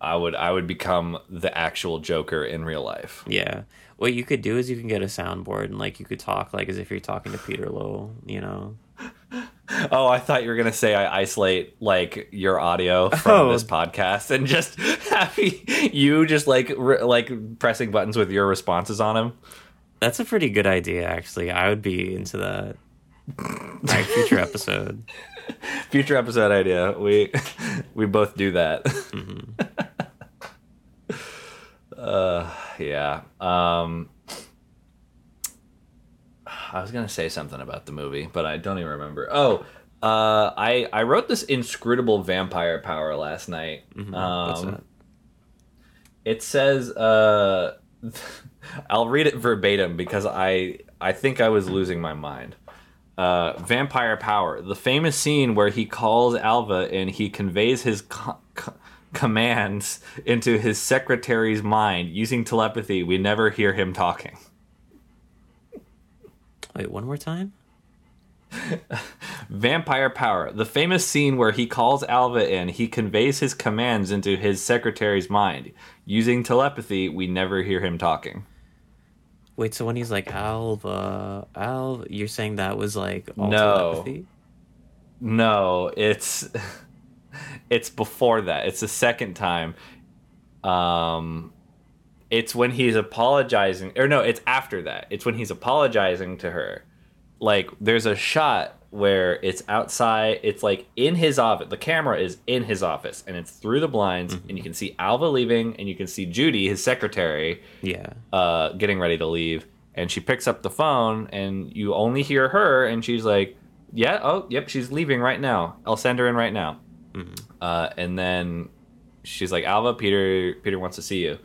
S3: I would I would become the actual Joker in real life.
S2: Yeah. What you could do is you can get a soundboard and like you could talk like as if you're talking to Peter Loew, you know.
S3: Oh, I thought you were gonna say I isolate like your audio from
S2: Oh.
S3: this podcast and just have you just like re- like pressing buttons with your responses on them.
S2: That's a pretty good idea actually. I would be into that. Future episode.
S3: Future episode idea. We we both do that. uh, yeah. Um, I was gonna say something about the movie, but I don't even remember. Oh, uh, I I wrote this inscrutable vampire power last night.
S2: What's
S3: Um,
S2: that?
S3: It says, uh, I'll read it verbatim because I I think I was losing my mind. Uh, vampire power, the famous scene where he calls Alva and he conveys his co- co- commands into his secretary's mind using telepathy. We never hear him talking.
S2: Wait, one more time?
S3: Vampire power, the famous scene where he calls Alva in, he conveys his commands into his secretary's mind using telepathy. We never hear him talking.
S2: Wait, so when he's like Alva, Alva, you're saying that was like all
S3: No.
S2: telepathy?
S3: No, it's it's before that. It's the second time. Um, it's when he's apologizing, or no, it's after that. It's when he's apologizing to her. Like, there's a shot where it's outside. It's like in his office. The camera is in his office, and it's through the blinds, and you can see Alva leaving, and you can see Judy, his secretary,
S2: Yeah.
S3: uh, getting ready to leave, and she picks up the phone, and you only hear her, and she's like, "Yeah, oh, yep, she's leaving right now. I'll send her in right now." Uh, and then she's like, "Alva, Peter, Peter wants to see you."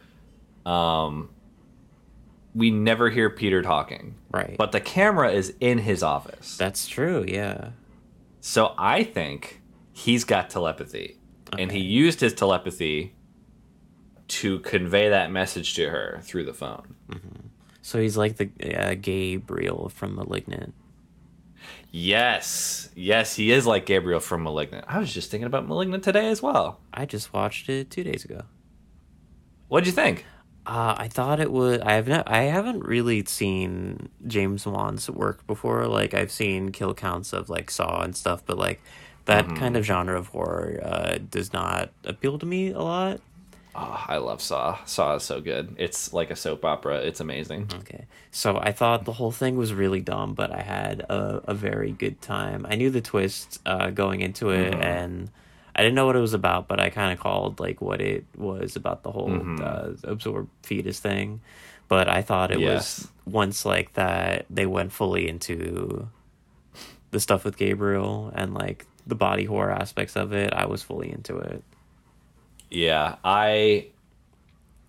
S3: Um, we never hear Peter talking,
S2: Right.
S3: but the camera is in his office,
S2: That's true. Yeah.
S3: so I think he's got telepathy, and he used his telepathy to convey that message to her through the phone.
S2: So he's like the uh, Gabriel from *Malignant*.
S3: Yes, yes, he is like Gabriel from *Malignant*. I was just thinking about *Malignant* today as well.
S2: I just watched it two days ago.
S3: What'd you think?
S2: Uh, I thought it was. I have no. I haven't really seen James Wan's work before. Like I've seen kill counts of like Saw and stuff, but like that
S3: Mm-hmm.
S2: kind of genre of horror uh, does not appeal to me a lot.
S3: Oh, I love Saw. Saw is so good. It's like a soap opera. It's amazing.
S2: Okay, so I thought the whole thing was really dumb, but I had a, a very good time. I knew the twist uh, going into it,
S3: Mm-hmm.
S2: and I didn't know what it was about, but I kind of called like what it was about the whole
S3: Mm-hmm.
S2: uh, absorbed fetus thing. But I thought it
S3: Yes.
S2: was once like that they went fully into the stuff with Gabriel and like the body horror aspects of it. I was fully into it.
S3: Yeah, I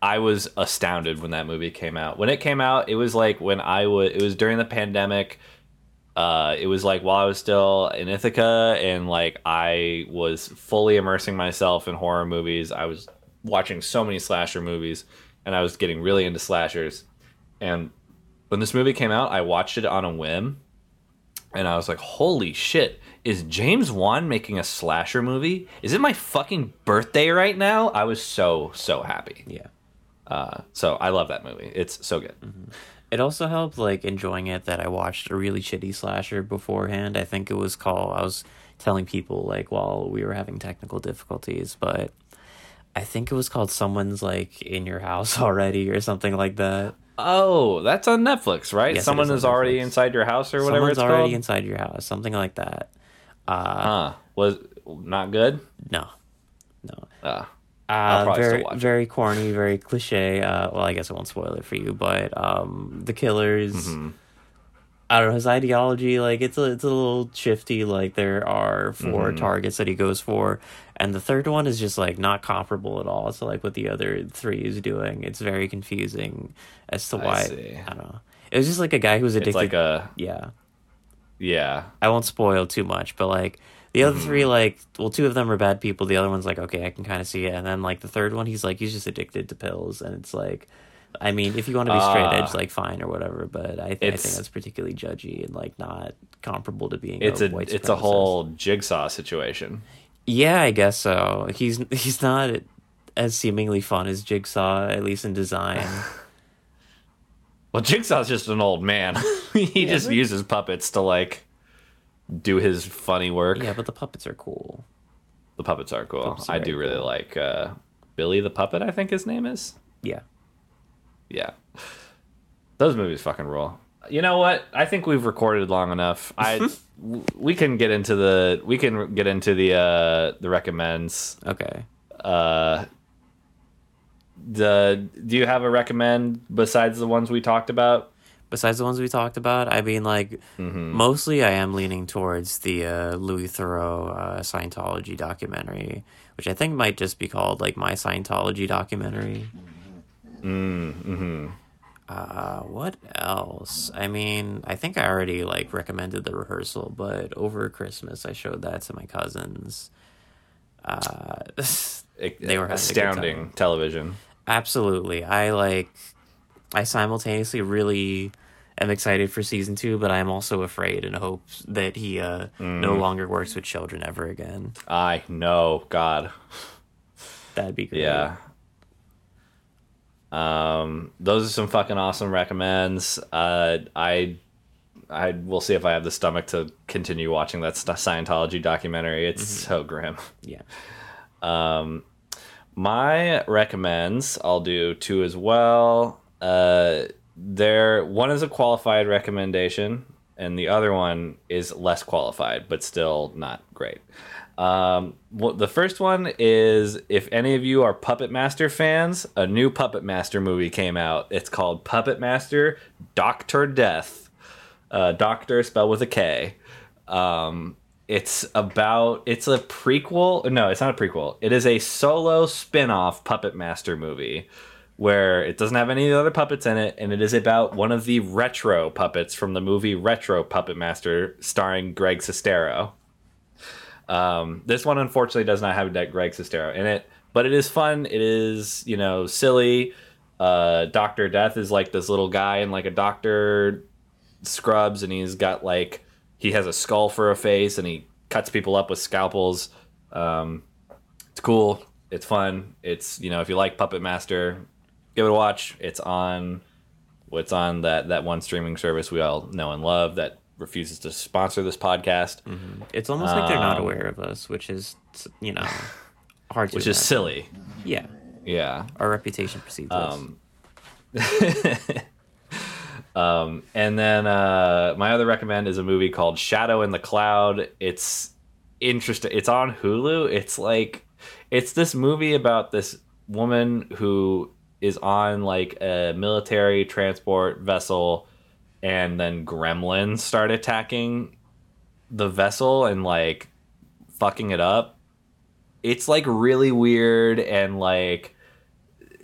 S3: I was astounded when that movie came out. When it came out, it was like when I was it was during the pandemic. Uh, it was like while I was still in Ithaca and like I was fully immersing myself in horror movies. I was watching so many slasher movies and I was getting really into slashers. And when this movie came out, I watched it on a whim and I was like, "Holy shit! Is James Wan making a slasher movie? Is it my fucking birthday right now?" I was so so happy.
S2: Yeah.
S3: Uh, so I love that movie. It's so good.
S2: It also helped like enjoying it that I watched a really shitty slasher beforehand. I think it was called I was telling people like while we were having technical difficulties, but I think it was called Someone's like in your house already or something like that.
S3: Oh, that's on Netflix, right?
S2: Yes,
S3: Someone
S2: is
S3: is already
S2: Netflix.
S3: inside your house or whatever
S2: Someone's
S3: it's
S2: already
S3: called.
S2: inside your house, something like that. Uh
S3: huh? Was not good.
S2: no. No.
S3: Uh,
S2: Uh, very very corny, very cliche. Uh, well, I guess I won't spoil it for you, but um, the killers.
S3: Mm-hmm.
S2: I don't know his ideology. Like it's a it's a little shifty. Like there are 4
S3: Mm-hmm.
S2: targets that he goes for, and the third one is just like not comparable at all. So like what the other three is doing, it's very confusing as to
S3: I
S2: why.
S3: see.
S2: I don't know. It was just like a guy who was addicted.
S3: it's like a
S2: yeah.
S3: yeah.
S2: I won't spoil too much, but like the other three,
S3: Mm-hmm.
S2: like well, two of them are bad people. The other one's like okay, I can kind of see it, and then like the third one, he's like he's just addicted to pills, and it's like, I mean, if you want to be straight edge,
S3: Ah.
S2: like fine or whatever, but I, th- I think that's particularly judgy and like not comparable to being.
S3: It's
S2: a,
S3: a it's a whole jigsaw situation.
S2: Yeah, I guess so. He's he's not as seemingly fun as Jigsaw, at least in design.
S3: Well, Jigsaw's just an old man. he just
S2: but-
S3: uses puppets to like do his funny work.
S2: yeah, but the puppets are cool.
S3: The puppets are cool.
S2: Puppets are
S3: I do really
S2: cool.
S3: like uh, Billy the Puppet. I think his name is.
S2: Yeah.
S3: Yeah, those movies fucking rule. You know what? I think we've recorded long enough. I we can get into the we can get into the uh the recommends.
S2: Okay.
S3: Uh, the do you have a recommend besides the ones we talked about?
S2: Besides the ones we talked about, I mean, like, mostly I am leaning towards the uh, Louis Theroux uh, Scientology documentary, which I think might just be called, like, My Scientology Documentary. Mm-hmm. Uh, what else? I mean, I think I already, like, recommended the rehearsal, but over Christmas I showed that to my cousins. Uh, They were having a good
S3: astounding television.
S2: absolutely i like i simultaneously really am excited for season two but i'm also afraid and hope that he uh no longer works with children ever again
S3: I know, God.
S2: that'd be great
S3: Yeah. Um, those are some fucking awesome recommends. Uh, I, I will see if I have the stomach to continue watching that Scientology documentary. It's so grim.
S2: yeah Um,
S3: my recommends, I'll do two as well. Uh, there, one is a qualified recommendation, and the other one is less qualified, but still not great. Um, well, the first one is if any of you are Puppet Master fans, a new Puppet Master movie came out. It's called Puppet Master Doctor Death. Uh, Doctor spelled with a K. Um, it's about it's a prequel. No, it's not a prequel. It is a solo spin-off Puppet Master movie where it doesn't have any other puppets in it, and it is about one of the retro puppets from the movie Retro Puppet Master, starring Greg Sestero. Um, this one unfortunately does not have Greg Sestero in it, but it is fun. It is you know silly. Uh, Doctor Death is like this little guy in like a doctor scrubs, and he's got like he has a skull for a face, and he cuts people up with scalpels. Um, it's cool. It's fun. It's you know if you like Puppet Master, give it a watch. It's on. It's on that that one streaming service we all know and love that refuses to sponsor this podcast,
S2: It's almost like they're not
S3: Um,
S2: aware of us, which is you know hard to
S3: which is silly.
S2: Yeah,
S3: Yeah.
S2: our reputation precedes us.
S3: Um, um, and then uh, my other recommend is a movie called Shadow in the Cloud. It's interesting. It's on Hulu. It's like it's this movie about this woman who is on like a military transport vessel, and then gremlins start attacking the vessel and like fucking it up. It's like really weird and like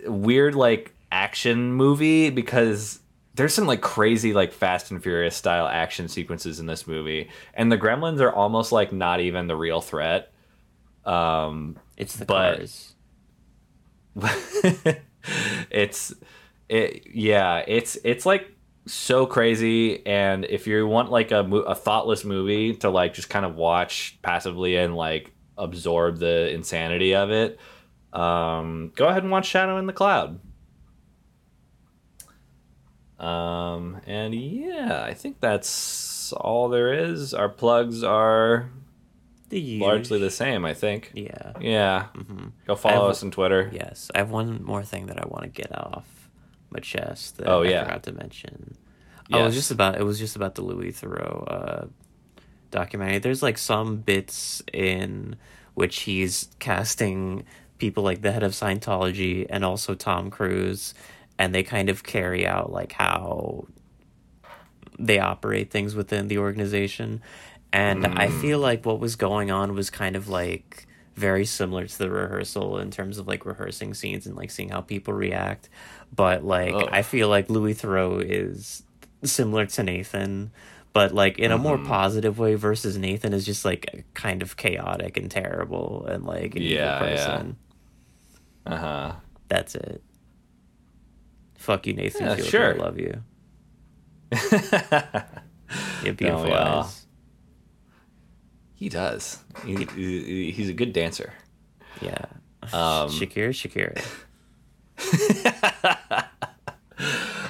S3: weird like action movie because there's some like crazy like Fast and Furious style action sequences in this movie, and the Gremlins are almost like not even the real threat. Um,
S2: it's the
S3: but-
S2: cars.
S3: it's it yeah it's it's like so crazy and if you want like a, a thoughtless movie to like just kind of watch passively and like absorb the insanity of it um go ahead and watch shadow in the cloud. Um and yeah i think that's all there is. Our plugs are
S2: The
S3: largely the same i think
S2: Yeah.
S3: yeah
S2: Mm-hmm.
S3: go follow
S2: I've-
S3: us on twitter
S2: Yes, I have one more thing that I want to get off my chest. That
S3: Oh,
S2: I
S3: yeah.
S2: forgot to mention. Oh, it was just about it was just about the Louis Theroux uh, documentary. There's like some bits in which he's casting people like the head of Scientology and also Tom Cruise, and they kind of carry out like how they operate things within the organization. And I feel like what was going on was kind of like very similar to the rehearsal in terms of like rehearsing scenes and like seeing how people react. But like
S3: Oh.
S2: I feel like Louis Theroux is similar to Nathan, but like in a more positive way versus Nathan is just like kind of chaotic and terrible and like an
S3: Yeah,
S2: evil
S3: yeah. uh-huh
S2: That's it. Fuck you, Nathan
S3: Yeah,
S2: Fielder.
S3: sure.
S2: I love you. You beautiful
S3: yeah.
S2: eyes.
S3: He does. He, he- he's a good dancer.
S2: Yeah.
S3: Um,
S2: Shakira, Shakira.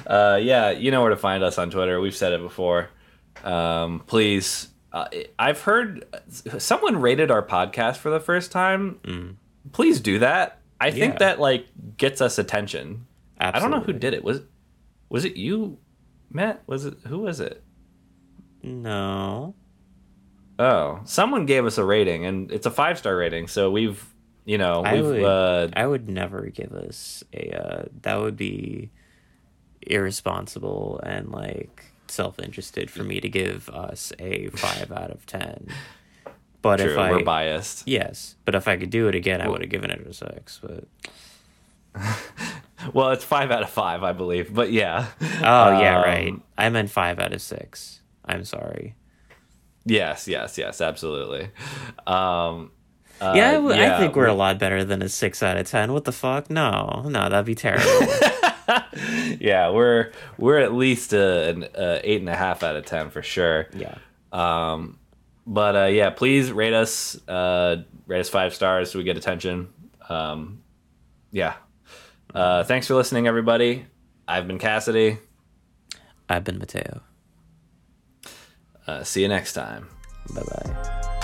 S3: Uh, yeah, you know where to find us on Twitter. We've said it before. Um, please, uh, I've heard someone rated our podcast for the first time. Please do that. I think
S2: Yeah.
S3: that like gets us attention. I don't know who did it. Was was it you, Matt? Was it who was it?
S2: No.
S3: Oh, someone gave us a rating, and it's a five star rating. So we've, you know,
S2: I
S3: we've.
S2: would,
S3: uh,
S2: I would never give us a. Uh, that would be irresponsible and like self-interested for me to give us a five out of ten. But
S3: true,
S2: if I
S3: we're biased.
S2: yes, but if I could do it again, I would have given it a six. But
S3: Well, it's five out of five, I believe. But yeah.
S2: oh yeah,
S3: Um,
S2: right. I meant five out of six. I'm sorry.
S3: Yes, yes, yes, absolutely. Um, uh,
S2: yeah, I w- I
S3: yeah,
S2: think we're
S3: we-
S2: a lot better than a six out of ten. What the fuck? No, no, that'd be terrible.
S3: yeah, we're we're at least a, an a eight and a half out of ten for sure.
S2: yeah.
S3: Um, but uh, yeah, please rate us. Uh, rate us five stars so we get attention. Um, yeah. Uh, thanks for listening, everybody. I've been Cassidy.
S2: I've been Mateo.
S3: Uh, see you next time.
S2: Bye bye.